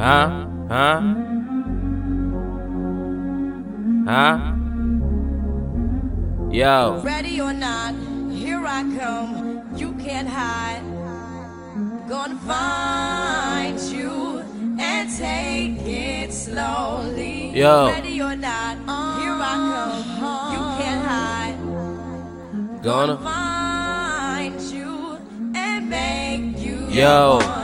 Huh? Huh? Huh? Yo. Ready or not, here I come. You can't hide. Gonna find you and take it slowly. Yo. Ready or not, here I come. You can't hide. Gonna. Find you and make you. Yo.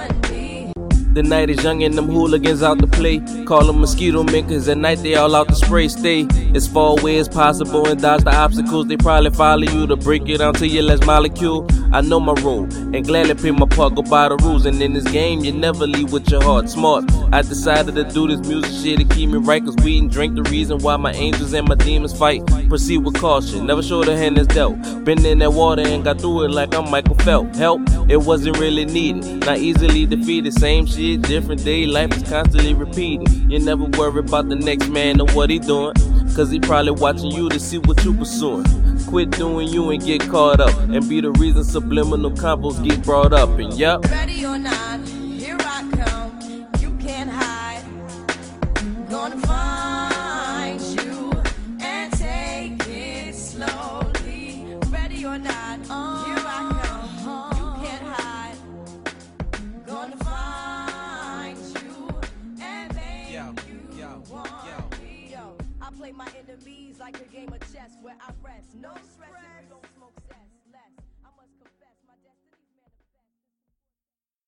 The night is young and them hooligans out to play. Call them mosquito men, cause at night they all out to spray. Stay as far away as possible and dodge the obstacles. They probably follow you to break it down to your last molecule. I know my role and gladly play my part, go by the rules. And in this game, you never leave with your heart. Smart. I decided to do this music shit to keep me right, cause we and drink the reason why my angels and my demons fight. Proceed with caution, never show the hand that's dealt. Been in that water and got through it like I'm Michael Phelps. Help, it wasn't really needed, not easily defeated. Same shit, different day, life is constantly repeating. You never worry about the next man or what he doing, cause he probably watching you to see what you pursuing. Quit doing you and get caught up, and be the reason subliminal combos get brought up. And yep. Ready or not, here I come. You can't hide. Gonna find you and take it slowly. Ready or not, play my enemies like a game of chess where I rest. No.